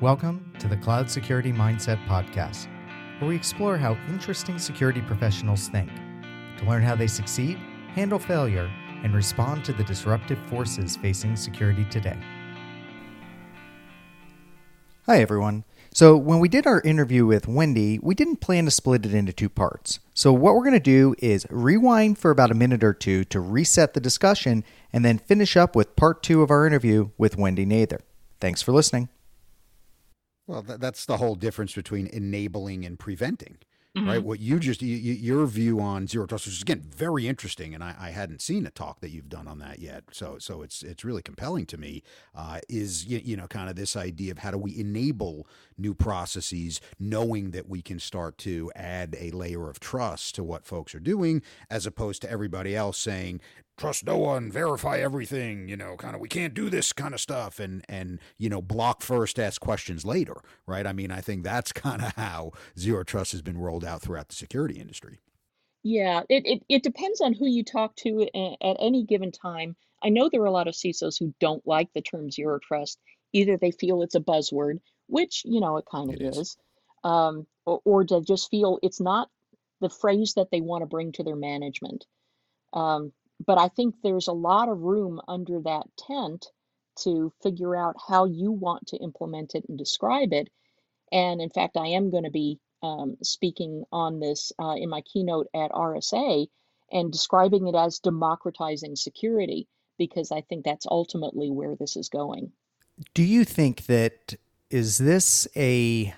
Welcome to the Cloud Security Mindset Podcast, where we explore how interesting security professionals think to learn how they succeed, handle failure, and respond to the disruptive forces facing security today. Hi, everyone. So, when we did our interview with Wendy, we didn't plan to split it into two parts. So, what we're going to do is rewind for about a minute or two to reset the discussion and then finish up with part two of our interview with Wendy Nather. Thanks for listening. Well, that's the whole difference between enabling and preventing mm-hmm. right? What you just you, your view on zero trust, which is again very interesting, and I, I, hadn't seen a talk that you've done on that yet. So so it's it's really compelling to me. Uh, is you, you know kind of this idea of how do we enable new processes, knowing that we can start to add a layer of trust to what folks are doing, as opposed to everybody else saying trust no one, verify everything, you know, kind of we can't do this kind of stuff and and you know, block first, ask questions later, right? I mean, I think that's kind of how zero trust has been rolled out throughout the security industry. Yeah, it, it, it depends on who you talk to at any given time. I know there are a lot of CISOs who don't like the term zero trust. Either they feel it's a buzzword, which, you know, it kind of is, is. Um, or, or to just feel it's not the phrase that they want to bring to their management. Um, but I think there's a lot of room under that tent to figure out how you want to implement it and describe it. And in fact, I am going to be um, speaking on this uh, in my keynote at RSA and describing it as democratizing security because I think that's ultimately where this is going. Do you think that is this a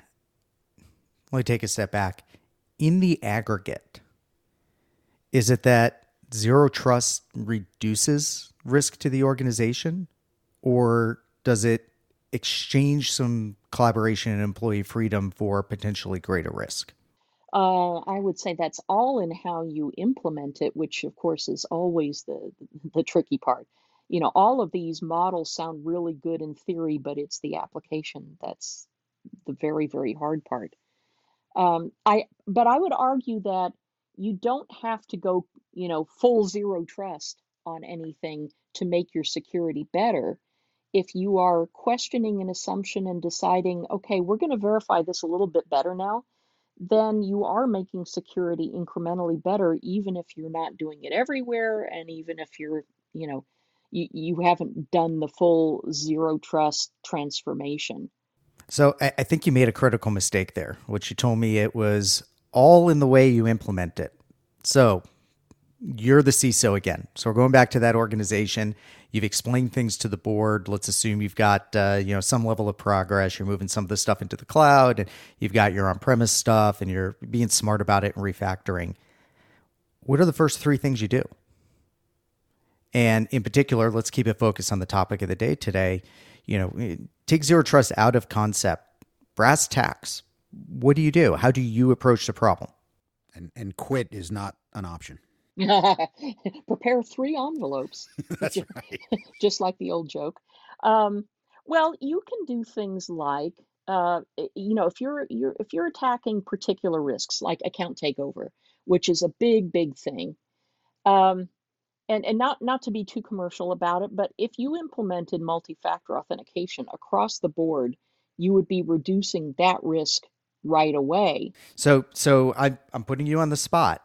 let me take a step back in the aggregate is it that zero trust reduces risk to the organization, or does it exchange some collaboration and employee freedom for potentially greater risk? Uh, I would say that's all in how you implement it, which of course is always the the tricky part. You know, all of these models sound really good in theory, but it's the application that's the very very hard part. Um, I but I would argue that you don't have to go, you know, full zero trust on anything to make your security better. If you are questioning an assumption and deciding, okay, we're going to verify this a little bit better now, then you are making security incrementally better, even if you're not doing it everywhere, and even if you're, you know, you, you haven't done the full zero trust transformation. So I, I think you made a critical mistake there, which you told me it was all in the way you implement it. So you're the CISO again. So we're going back to that organization. You've explained things to the board. Let's assume you've got uh, you know some level of progress. You're moving some of the stuff into the cloud, and you've got your on-premise stuff, and you're being smart about it and refactoring. What are the first three things you do? And in particular, let's keep it focused on the topic of the day today. You know, take zero trust out of concept. Brass tacks what do you do? How do you approach the problem? And and quit is not an option. Prepare three envelopes. That's right. Just like the old joke. Um, well, you can do things like, uh, you know, if you're you're if you're attacking particular risks like account takeover, which is a big big thing. Um, and, and not not to be too commercial about it, but if you implemented multi-factor authentication across the board, you would be reducing that risk right away. So so I I'm putting you on the spot.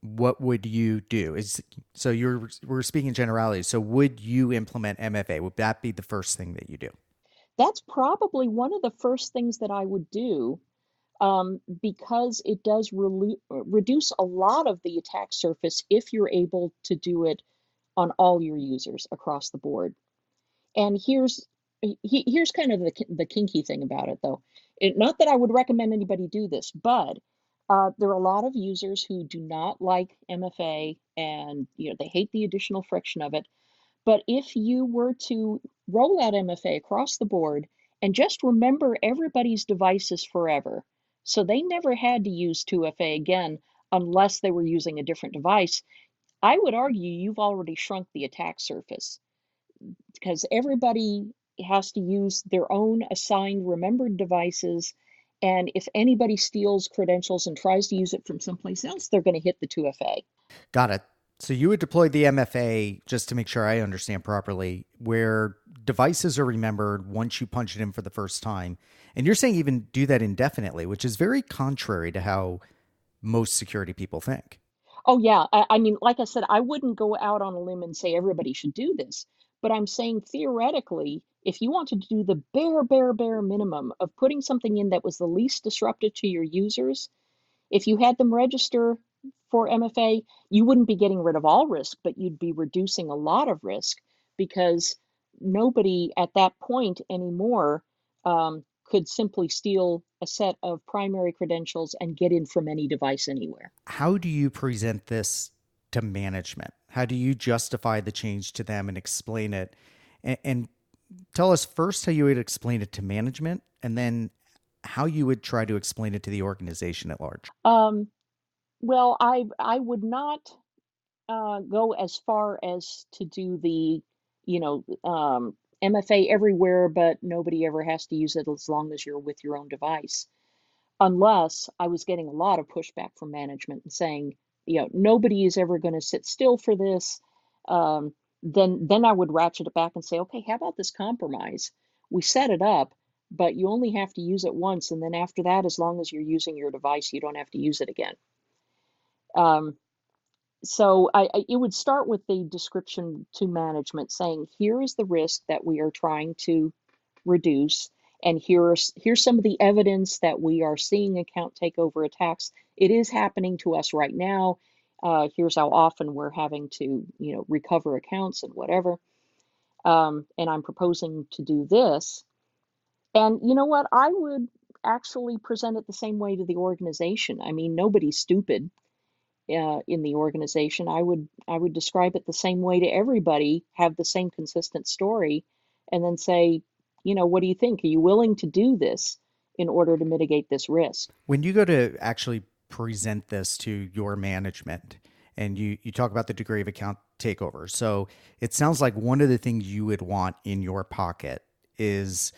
What would you do? Is so you're we're speaking generalities. So would you implement MFA? Would that be the first thing that you do? That's probably one of the first things that I would do um, because it does re- reduce a lot of the attack surface if you're able to do it on all your users across the board. And here's he, here's kind of the the kinky thing about it though. It, not that I would recommend anybody do this, but uh, there are a lot of users who do not like MFA and you know they hate the additional friction of it. But if you were to roll out MFA across the board and just remember everybody's devices forever, so they never had to use 2FA again unless they were using a different device, I would argue you've already shrunk the attack surface because everybody has to use their own assigned remembered devices. And if anybody steals credentials and tries to use it from someplace else, they're going to hit the 2FA. Got it. So you would deploy the MFA just to make sure I understand properly, where devices are remembered once you punch it in for the first time. And you're saying even do that indefinitely, which is very contrary to how most security people think. Oh, yeah. I, I mean, like I said, I wouldn't go out on a limb and say everybody should do this. But I'm saying theoretically, if you wanted to do the bare, bare, bare minimum of putting something in that was the least disruptive to your users, if you had them register for MFA, you wouldn't be getting rid of all risk, but you'd be reducing a lot of risk because nobody at that point anymore um, could simply steal a set of primary credentials and get in from any device anywhere. How do you present this to management? How do you justify the change to them and explain it? And, and tell us first how you would explain it to management and then how you would try to explain it to the organization at large. Um, well, I I would not uh, go as far as to do the, you know, um, MFA everywhere, but nobody ever has to use it as long as you're with your own device. Unless I was getting a lot of pushback from management and saying, you know, nobody is ever going to sit still for this. Um, then then I would ratchet it back and say, okay, how about this compromise? We set it up, but you only have to use it once, and then after that, as long as you're using your device, you don't have to use it again. Um, so I, I, it would start with the description to management saying, here is the risk that we are trying to reduce, and here's here's some of the evidence that we are seeing account takeover attacks. It is happening to us right now. Uh, here's how often we're having to, you know, recover accounts and whatever. Um, and I'm proposing to do this. And you know what? I would actually present it the same way to the organization. I mean, nobody's stupid uh, in the organization. I would I would describe it the same way to everybody. Have the same consistent story, and then say, you know, what do you think? Are you willing to do this in order to mitigate this risk? When you go to actually present this to your management, and you you talk about the degree of account takeover, so it sounds like one of the things you would want in your pocket is.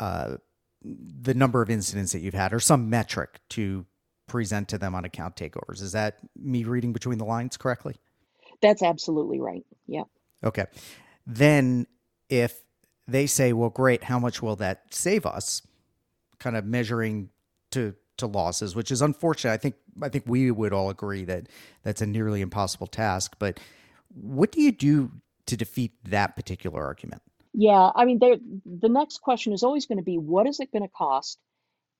Uh, the number of incidents that you've had or some metric to present to them on account takeovers. Is that me reading between the lines correctly? That's absolutely right. Yeah. Okay. Then if they say, well, great, how much will that save us? Kind of measuring to to losses, which is unfortunate. I think I think we would all agree that that's a nearly impossible task. But what do you do to defeat that particular argument? Yeah, I mean, the next question is always going to be, what is it going to cost,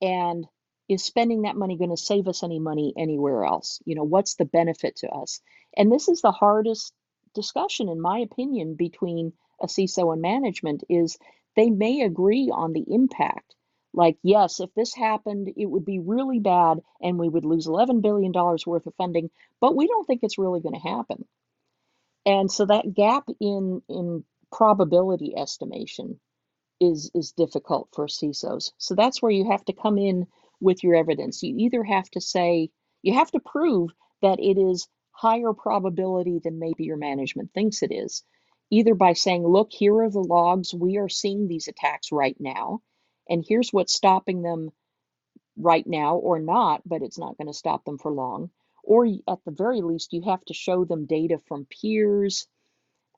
and is spending that money going to save us any money anywhere else? You know, what's the benefit to us? And this is the hardest discussion, in my opinion, between a CISO and management is they may agree on the impact. Like, yes, if this happened, it would be really bad and we would lose $11 billion worth of funding, but we don't think it's really going to happen. And so that gap in, in probability estimation is, is difficult for CISOs. So that's where you have to come in with your evidence. You either have to say, you have to prove that it is higher probability than maybe your management thinks it is, either by saying, look, here are the logs, we are seeing these attacks right now, and here's what's stopping them right now or not, but it's not going to stop them for long. Or at the very least, you have to show them data from peers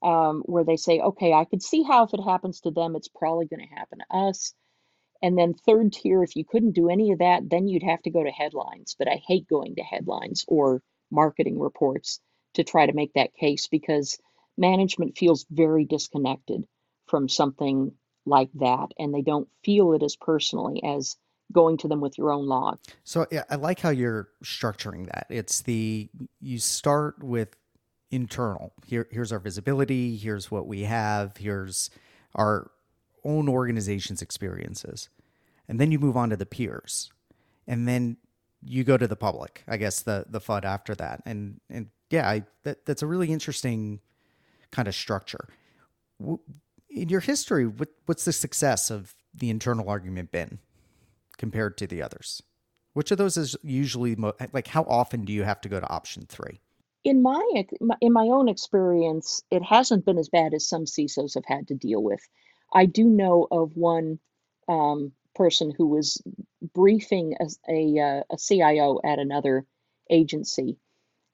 um, where they say, okay, I could see how if it happens to them, it's probably going to happen to us. And then third tier, if you couldn't do any of that, then you'd have to go to headlines. But I hate going to headlines or marketing reports to try to make that case because management feels very disconnected from something like that and they don't feel it as personally as going to them with your own log. So yeah, I like how you're structuring that. It's the you start with internal. Here here's our visibility, here's what we have, here's our own organization's experiences and then you move on to the peers, and then you go to the public. I guess the the FUD after that, and and yeah, I, that that's a really interesting kind of structure. In your history, what what's the success of the internal argument been compared to the others? Which of those is usually mo- like how often do you have to go to option three? In my in my own experience, it hasn't been as bad as some CISOs have had to deal with. I do know of one um, person who was briefing a, a, uh, a CIO at another agency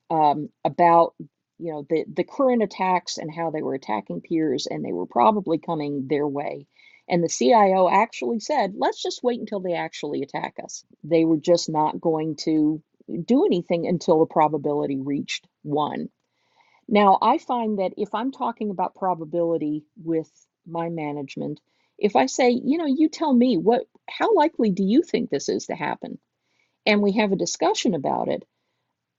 um, about you know the the current attacks and how they were attacking peers and they were probably coming their way. And the CIO actually said let's just wait until they actually attack us. They were just not going to do anything until the probability reached 1 now i find that if i'm talking about probability with my management if i say you know you tell me what how likely do you think this is to happen and we have a discussion about it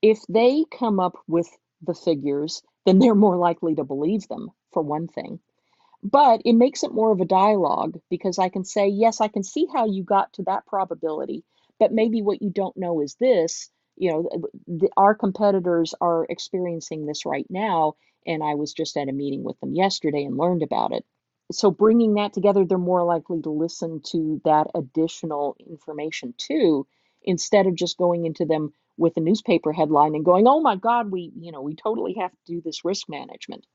if they come up with the figures, then they're more likely to believe them, for one thing. But it makes it more of a dialogue because I can say, yes, I can see how you got to that probability, but maybe what you don't know is this. You know, the, our competitors are experiencing this right now, and I was just at a meeting with them yesterday and learned about it. So, bringing that together, they're more likely to listen to that additional information too, instead of just going into them with a newspaper headline and going, "Oh my God, we you know we totally have to do this risk management."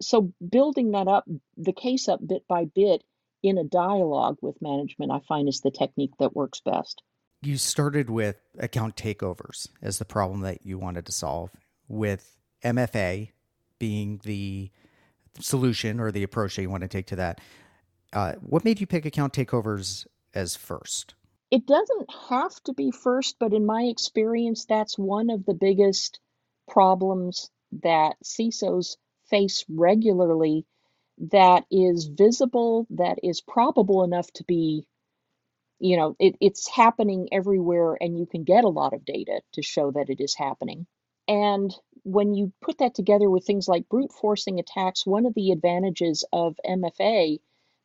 So building that up, the case up bit by bit in a dialogue with management, I find is the technique that works best. You started with account takeovers as the problem that you wanted to solve, with MFA being the solution or the approach that you want to take to that. Uh, what made you pick account takeovers as first? It doesn't have to be first, but in my experience, that's one of the biggest problems that CISOs face regularly that is visible, that is probable enough to be, you know, it, it's happening everywhere and you can get a lot of data to show that it is happening. And when you put that together with things like brute forcing attacks, one of the advantages of MFA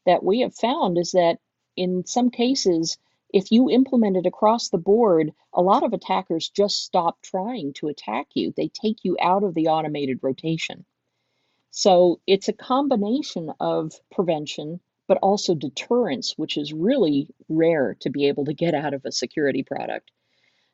that we have found is that in some cases, if you implement it across the board, a lot of attackers just stop trying to attack you. They take you out of the automated rotation. So it's a combination of prevention, but also deterrence, which is really rare to be able to get out of a security product.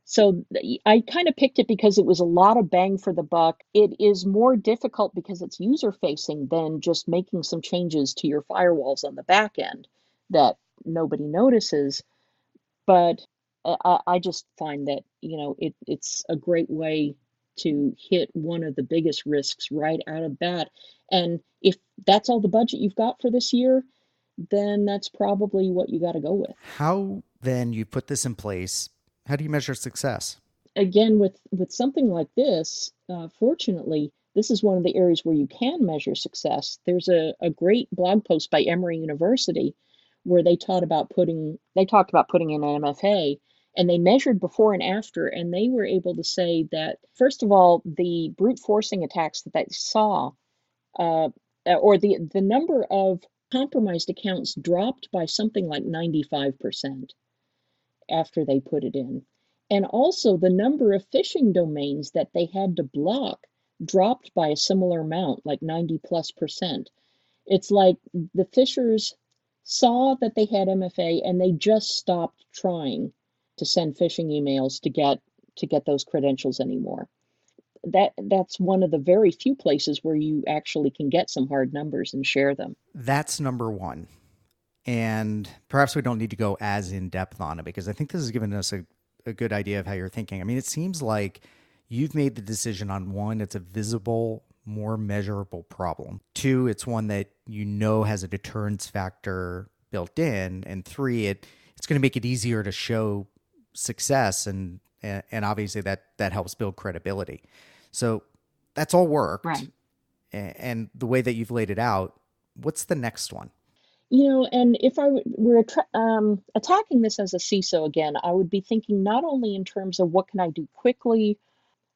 So I kind of picked it because it was a lot of bang for the buck. It is more difficult because it's user facing than just making some changes to your firewalls on the back end that nobody notices. But uh, I, I just find that you know it, it's a great way to hit one of the biggest risks right out of bat. And if that's all the budget you've got for this year then that's probably what you got to go with. How then you put this in place how do you measure success? Again with with something like this uh, fortunately this is one of the areas where you can measure success. There's a, a great blog post by emory university where they taught about putting they talked about putting in an MFA and they measured before and after and they were able to say that first of all the brute forcing attacks that they saw uh, or the the number of compromised accounts dropped by something like 95% after they put it in and also the number of phishing domains that they had to block dropped by a similar amount like 90 plus percent it's like the phishers saw that they had MFA and they just stopped trying to send phishing emails to get to get those credentials anymore. That that's one of the very few places where you actually can get some hard numbers and share them. That's number 1. And perhaps we don't need to go as in depth on it because I think this has given us a, a good idea of how you're thinking. I mean, it seems like you've made the decision on one, it's a visible more measurable problem. Two, it's one that you know has a deterrence factor built in, and three, it it's going to make it easier to show success, and and obviously that that helps build credibility. So that's all worked, right. and the way that you've laid it out, what's the next one? You know, and if I were um, attacking this as a CISO again, I would be thinking not only in terms of what can I do quickly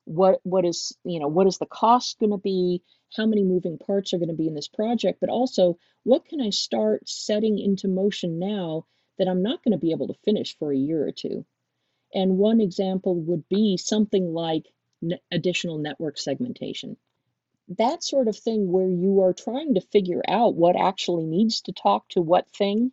what what is you know what is the cost going to be how many moving parts are going to be in this project but also what can i start setting into motion now that i'm not going to be able to finish for a year or two? And one example would be something like ne- additional network segmentation that sort of thing where you are trying to figure out what actually needs to talk to what thing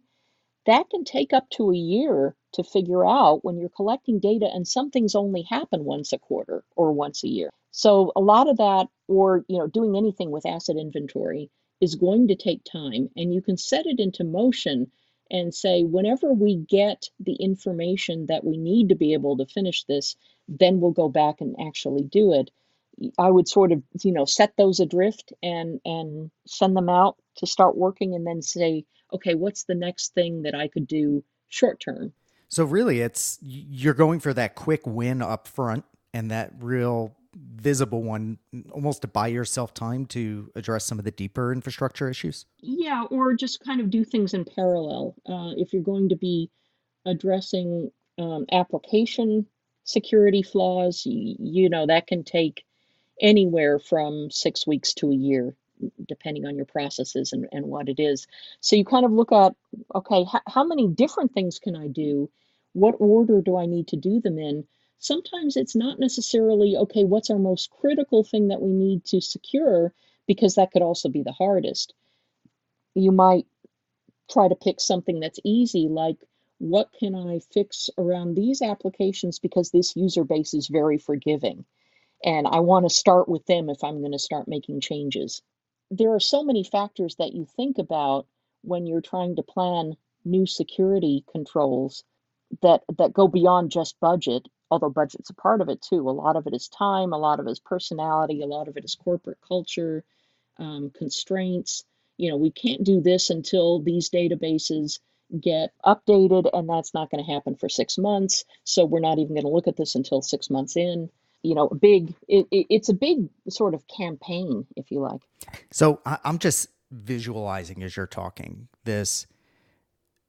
that can take up to a year to figure out when you're collecting data and some things only happen once a quarter or once a year. So a lot of that or you know doing anything with asset inventory is going to take time and you can set it into motion and say whenever we get the information that we need to be able to finish this then we'll go back and actually do it I would sort of, you know, set those adrift and and send them out to start working and then say, okay, what's the next thing that I could do short term? So really it's you're going for that quick win up front and that real visible one almost to buy yourself time to address some of the deeper infrastructure issues? Yeah, or just kind of do things in parallel. Uh, if you're going to be addressing um, application security flaws, you, you know, that can take anywhere from six weeks to a year, depending on your processes and, and what it is. So you kind of look at, okay, h- how many different things can I do? What order do I need to do them in? Sometimes it's not necessarily, okay, what's our most critical thing that we need to secure? Because that could also be the hardest. You might try to pick something that's easy, like what can I fix around these applications because this user base is very forgiving. And I want to start with them if I'm going to start making changes. There are so many factors that you think about when you're trying to plan new security controls that, that go beyond just budget, although budget's a part of it too. A lot of it is time, a lot of it is personality, a lot of it is corporate culture, um, constraints. You know, we can't do this until these databases get updated, and that's not going to happen for six months. So we're not even going to look at this until six months in. You know, a big. It, it, it's a big sort of campaign, if you like. So I'm just visualizing as you're talking this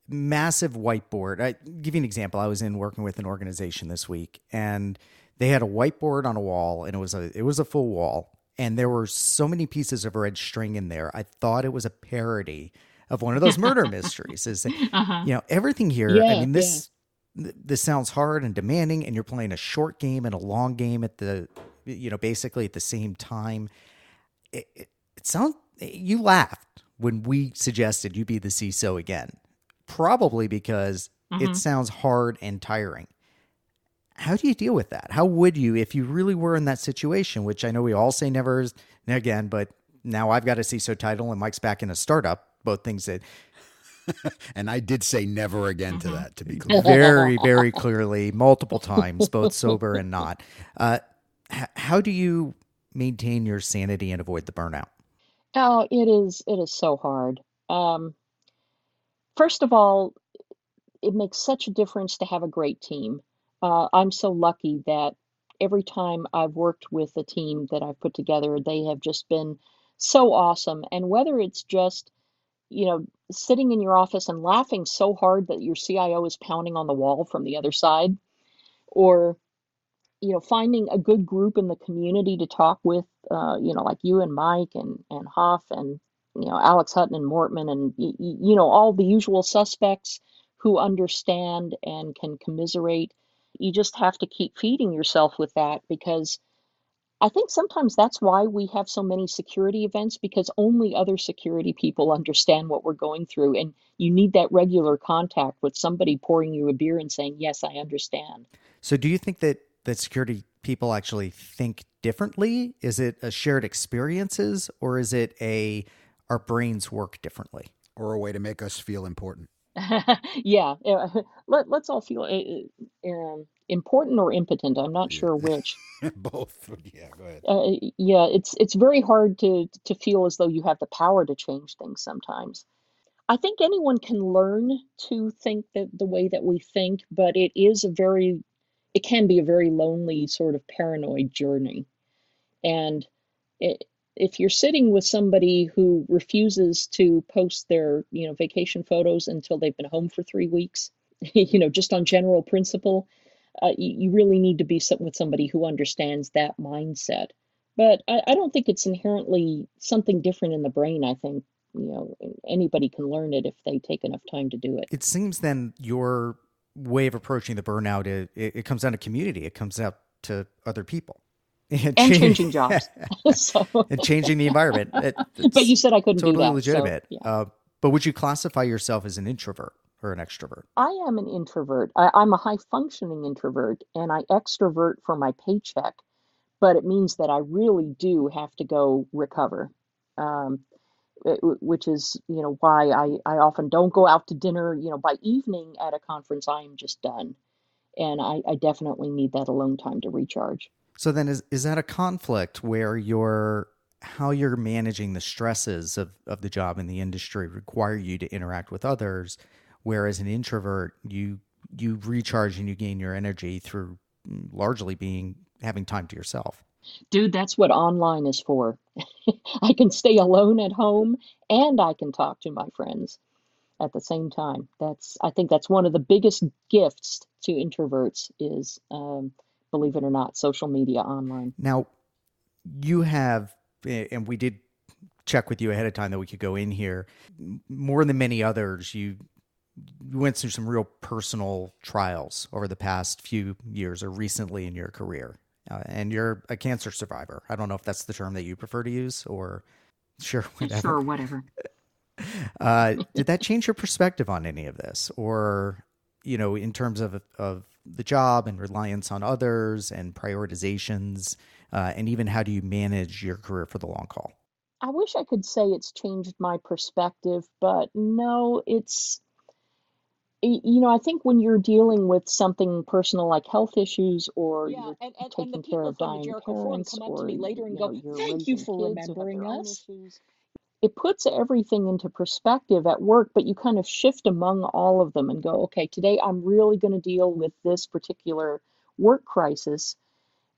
massive whiteboard. I give you an example. I was in working with an organization this week, and they had a whiteboard on a wall, and it was a it was a full wall, and there were so many pieces of red string in there. I thought it was a parody of one of those murder mysteries. Is uh-huh. you know everything here? Yeah, I mean this. This sounds hard and demanding, and you're playing a short game and a long game at the you know basically at the same time. It, it, it sounds you laughed when we suggested you be the CISO again, probably because mm-hmm. it sounds hard and tiring. How do you deal with that? How would you, if you really were in that situation, which I know we all say never again, but now I've got a CISO title and Mike's back in a startup both things that and I did say never again to mm-hmm. that, to be clear. Very, very clearly, multiple times, both sober and not. Uh, h- how do you maintain your sanity and avoid the burnout? Oh, it is. It is so hard. Um, first of all, it makes such a difference to have a great team. Uh, I'm so lucky that every time I've worked with a team that I've put together, they have just been so awesome. And whether it's just you know, sitting in your office and laughing so hard that your CIO is pounding on the wall from the other side, or you know, finding a good group in the community to talk with, uh, you know, like you and Mike and and Hoff and you know Alex Hutton and Mortman and you know all the usual suspects who understand and can commiserate. You just have to keep feeding yourself with that because I think sometimes that's why we have so many security events because only other security people understand what we're going through. And you need that regular contact with somebody pouring you a beer and saying, Yes, I understand. So, do you think that, that security people actually think differently? Is it a shared experiences or is it a our brains work differently? Or a way to make us feel important? yeah, let, let's all feel uh, um, important or impotent. I'm not sure which. Both. Yeah, go ahead. Uh, yeah, it's it's very hard to to feel as though you have the power to change things sometimes. I think anyone can learn to think that the way that we think, but it is a very it can be a very lonely sort of paranoid journey. And it, if you're sitting with somebody who refuses to post their you know vacation photos until they've been home for three weeks you know just on general principle uh, you, you, really need to be with somebody who understands that mindset but I, I don't think it's inherently something different in the brain i think you know anybody can learn it if they take enough time to do it it seems then your way of approaching the burnout it, it comes down to community it comes out to other people and, and changing jobs so. and changing the environment. It, but you said I couldn't totally do that. Totally legitimate. So, yeah. uh, but would you classify yourself as an introvert or an extrovert? I am an introvert. I, I'm a high functioning introvert, and I extrovert for my paycheck. But it means that I really do have to go recover. Um, which is you know why I, I often don't go out to dinner you know by evening at a conference i am just done and I, I definitely need that alone time to recharge So then is is that a conflict where you're how you're managing the stresses of, of the job in the industry require you to interact with others, whereas an introvert you you recharge and you gain your energy through largely being having time to yourself. Dude, that's what online is for. I can stay alone at home and I can talk to my friends at the same time. That's I think that's one of the biggest gifts to introverts is um, believe it or not, social media online. Now, you have, and we did check with you ahead of time that we could go in here. More than many others, you went through some real personal trials over the past few years or recently in your career. Uh, and you're a cancer survivor. I don't know if that's the term that you prefer to use or sure, whatever. Sure, whatever. Uh, did that change your perspective on any of this, or you know, in terms of of the job and reliance on others and prioritizations, uh, and even how do you manage your career for the long haul? I wish I could say it's changed my perspective, but no, it's you know, I think when you're dealing with something personal like health issues or yeah, you're and, and, taking and care of dying parents or later and go, thank you for remembering us. It puts everything into perspective at work, but you kind of shift among all of them and go, okay, today I'm really going to deal with this particular work crisis.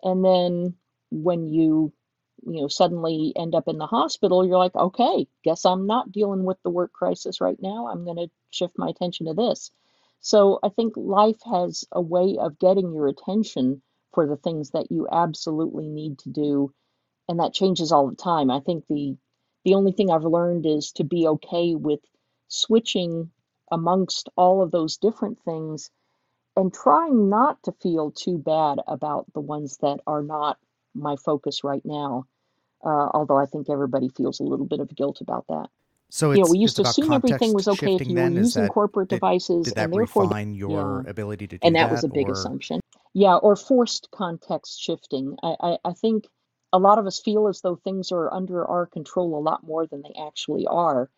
And then when you you know suddenly end up in the hospital you're like okay guess i'm not dealing with the work crisis right now. I'm going to shift my attention to this. So i think life has a way of getting your attention for the things that you absolutely need to do and that changes all the time. I think the the only thing i've learned is to be okay with switching amongst all of those different things and trying not to feel too bad about the ones that are not my focus right now. Uh, although I think everybody feels a little bit of guilt about that. So you know, we used to assume everything was okay if you were using that, corporate devices, did and therefore refine your yeah. ability to do and that, that was a big or... assumption. Yeah, or forced context shifting. I, I, I think a lot of us feel as though things are under our control a lot more than they actually are,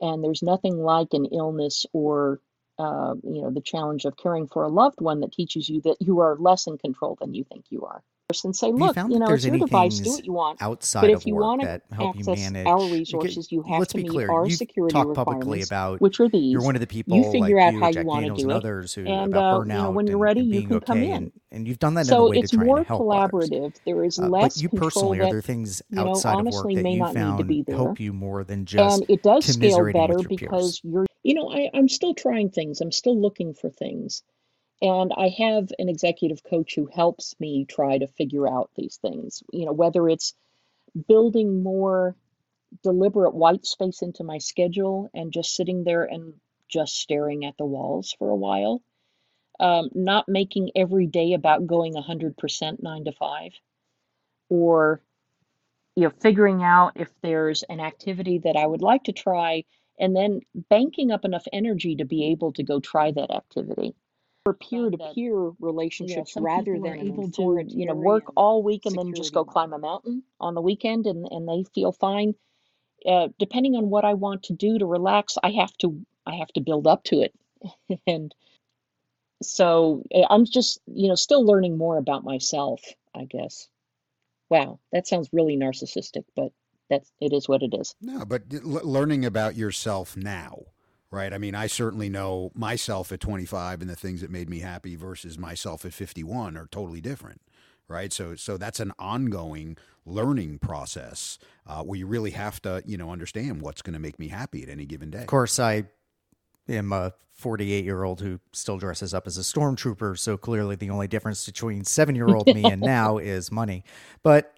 and there's nothing like an illness or uh, you know the challenge of caring for a loved one that teaches you that you are less in control than you think you are and say, look, you, you know, it's your device, do what you want. Outside but if you want to access manage, our resources, you, have let's to be meet clear, our you security talk requirements, publicly about which are these. You're one of the people you figure like out you, how Jack you want to do it, who and uh, you know, when you're ready, and you can okay, come in. and, and you've done that so in a way it's to try more collaborative. Others. There is Uh, less but you control personally, that are there things you know outside of honestly work that may you not need to be found there, help you more than just and it does scale better because you're. You know, I, I'm still trying things. I'm still looking for things. And I have an executive coach who helps me try to figure out these things. You know, whether it's building more deliberate white space into my schedule and just sitting there and just staring at the walls for a while. Um, not making every day about going 100% nine to five, or you know, figuring out if there's an activity that I would like to try, and then banking up enough energy to be able to go try that activity for peer-to-peer relationships yeah, rather than able to you know work all week and then just go climb a mountain on the weekend and, and they feel fine. Uh, depending on what i want to do to relax i have to i have to build up to it. And so eh, i'm just you know still learning more about myself i guess. Wow that sounds really narcissistic but that's it is what it is. No but learning about yourself now right? I mean, I certainly know myself at 25 and the things that made me happy versus myself at 51 are totally different, right? So, so that's an ongoing learning process uh, where you really have to, you know, understand what's going to make me happy at any given day. Of course, I am a 48 year old who still dresses up as a stormtrooper. So clearly, the only difference between seven year old me and now is money. But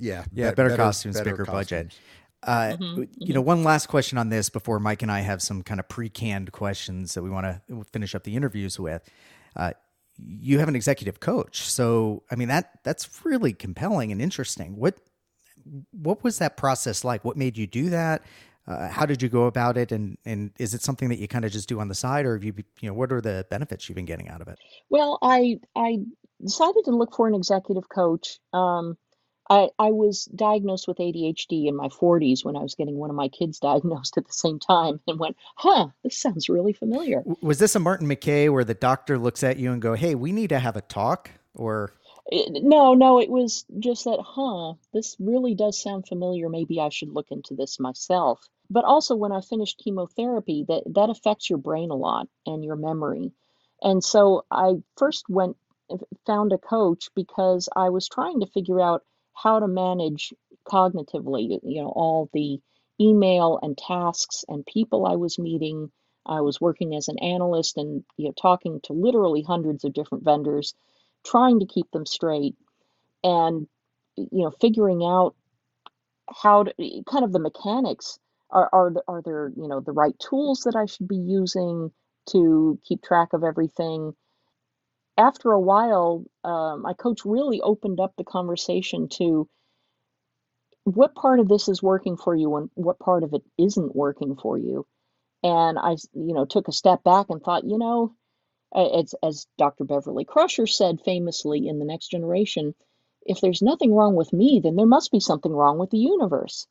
yeah, yeah, better, better costumes, better bigger costumes. budget. Uh, mm-hmm, you know, one last question on this before Mike and I have some kind of pre-canned questions that we want to finish up the interviews with. Uh, you have an executive coach, so I mean that that's really compelling and interesting. What what was that process like? What made you do that? Uh, how did you go about it? And and is it something that you kind of just do on the side, or have you you know what are the benefits you've been getting out of it? Well, I I decided to look for an executive coach. Um, I, I was diagnosed with ADHD in my 40s when I was getting one of my kids diagnosed at the same time and went, huh, this sounds really familiar. Was this a Martin McKay where the doctor looks at you and go, hey, we need to have a talk? Or eh, no, no, it was just that, huh, this really does sound familiar. Maybe I should look into this myself. But also, when I finished chemotherapy, that that affects your brain a lot and your memory. And so I first went eh, found a coach because I was trying to figure out how to manage cognitively, you know, all the email and tasks and people I was meeting. I was working as an analyst and you know talking to literally hundreds of different vendors, trying to keep them straight and you know figuring out how to kind of the mechanics are are are there you know the right tools that I should be using to keep track of everything after a while, uh, my coach really opened up the conversation to what part of this is working for you and what part of it isn't working for you. And I, you know, took a step back and thought, you know, as Dr. Beverly Crusher said famously in The Next Generation, if there's nothing wrong with me, then there must be something wrong with the universe.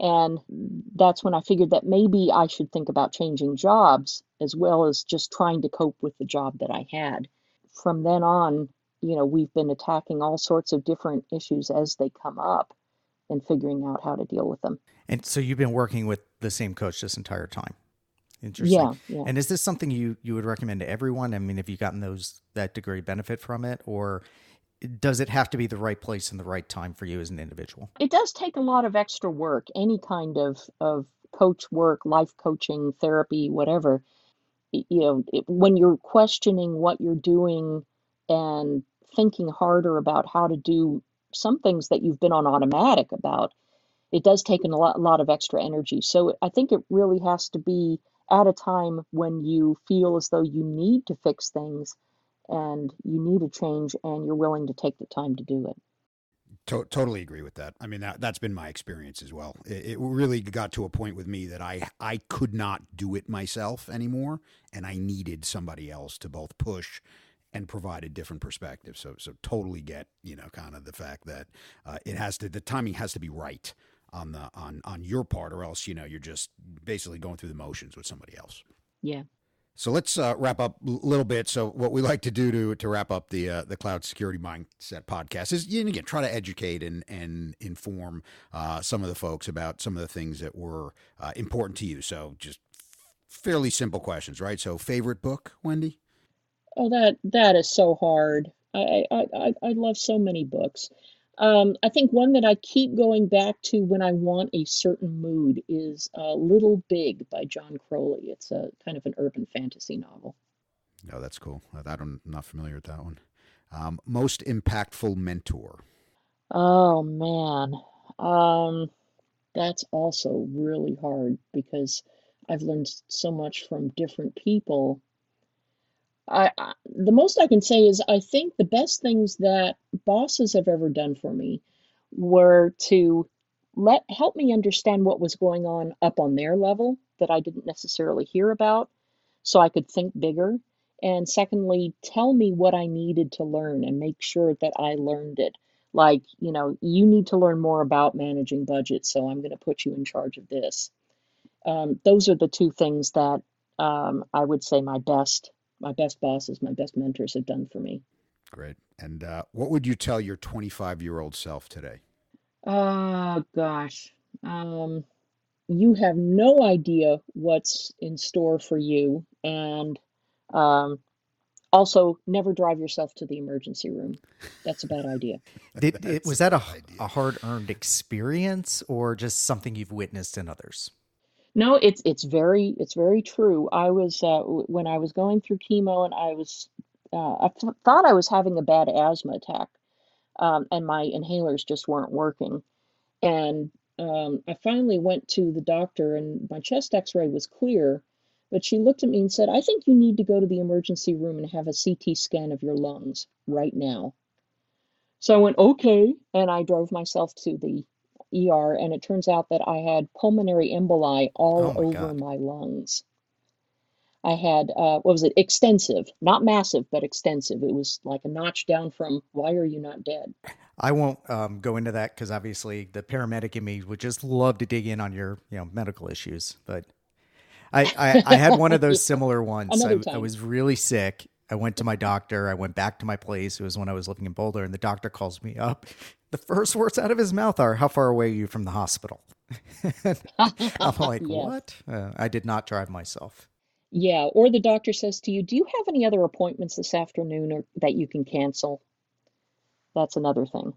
And that's when I figured that maybe I should think about changing jobs as well as just trying to cope with the job that I had from then on, you know, we've been attacking all sorts of different issues as they come up and figuring out how to deal with them. And so you've been working with the same coach this entire time. Interesting. Yeah, yeah. And is this something you you would recommend to everyone? I mean, have you gotten those that degree benefit from it, or does it have to be the right place and the right time for you as an individual? It does take a lot of extra work, any kind of of coach work, life coaching, therapy, whatever you know, it, when you're questioning what you're doing and thinking harder about how to do some things that you've been on automatic about, it does take a lot, a lot of extra energy. So I think it really has to be at a time when you feel as though you need to fix things and you need a change and you're willing to take the time to do it. To- totally agree with that. I mean, that, that's been my experience as well. It, it, really got to a point with me that I, I could not do it myself anymore, and I needed somebody else to both push and provide a different perspective. So, so totally get you know kind of the fact that uh, it has to the timing has to be right on the on on your part, or else you know you're just basically going through the motions with somebody else. Yeah. So let's uh, wrap up a little bit. So what we like to do to to wrap up the uh, the cloud security mindset podcast is you know, again try to educate and and inform uh, some of the folks about some of the things that were uh, important to you. So just fairly simple questions, right? So favorite book, Wendy? Oh, that that is so hard. I I I, I love so many books. Um, I think one that I keep going back to when I want a certain mood is uh, Little Big by John Crowley. It's a kind of an urban fantasy novel. Oh, that's cool. I, I'm not familiar with that one. Um, most impactful mentor. Oh man, um, that's also really hard because I've learned so much from different people I, I the most I can say is I think the best things that bosses have ever done for me were to let help me understand what was going on up on their level that I didn't necessarily hear about so I could think bigger. And secondly, tell me what I needed to learn and make sure that I learned it. Like, you know, you need to learn more about managing budgets, so I'm going to put you in charge of this. Um, those are the two things that um, I would say my best my best bosses, my best mentors have done for me. Great. And uh, what would you tell your 25 year old self today? Oh gosh, um, you have no idea what's in store for you, and um, also never drive yourself to the emergency room. That's a bad idea. Did, it, was that a, a hard earned experience or just something you've witnessed in others? No, it's it's very it's very true. I was uh, when I was going through chemo and I was uh, I th- thought I was having a bad asthma attack, um, and my inhalers just weren't working. And um, I finally went to the doctor, and my chest X-ray was clear, but she looked at me and said, "I think you need to go to the emergency room and have a CT scan of your lungs right now." So I went, "Okay," and I drove myself to the ER, and it turns out that I had pulmonary emboli all oh my over God. my lungs. I had, uh, what was it, extensive, not massive, but extensive. It was like a notch down from, why are you not dead? I won't um, go into that because obviously the paramedic in me would just love to dig in on your, you know, medical issues. But I, I, I had one of those similar ones. I, I was really sick I went to my doctor. I went back to my place. It was when I was living in Boulder, and the doctor calls me up. The first words out of his mouth are, "How far away are you from the hospital?" I'm like, Yes. "What?" Uh, I did not drive myself. Yeah, or the doctor says to you, "Do you have any other appointments this afternoon or that you can cancel?" That's another thing.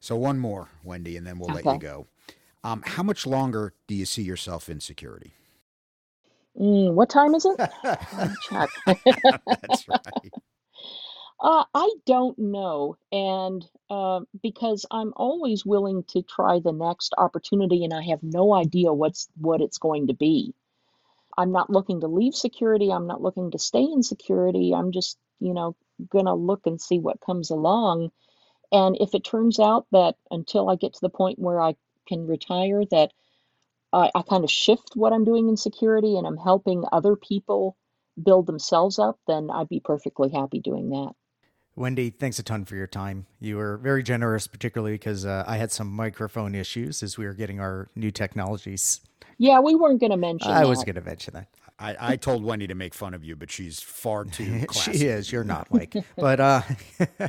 So one more, Wendy, and then we'll let you go. Um, how much longer do you see yourself in security? Mm, what time is it? Check. That's right. Uh, I don't know, and uh, because I'm always willing to try the next opportunity, and I have no idea what's what it's going to be. I'm not looking to leave security. I'm not looking to stay in security. I'm just, you know, gonna look and see what comes along. And if it turns out that until I get to the point where I can retire, that I, I kind of shift what I'm doing in security and I'm helping other people build themselves up, then I'd be perfectly happy doing that. Wendy, thanks a ton for your time. You were very generous, particularly because uh, I had some microphone issues as we were getting our new technologies. Yeah, we weren't going to mention I was going to mention that. I, I told Wendy to make fun of you, but she's far too classy. she is. You're not like, but uh,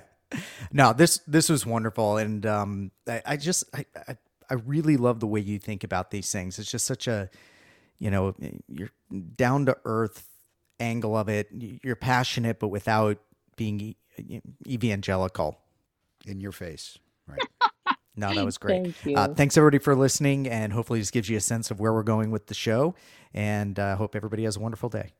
no, this this was wonderful, and um, I, I just I, I I really love the way you think about these things. It's just such a, you know, you're down to earth angle of it. You're passionate, but without being evangelical. in your face. Right. No, that was great. Thank. Uh, thanks everybody for listening, and hopefully this gives you a sense of where we're going with the show. And uh, hope everybody has a wonderful day.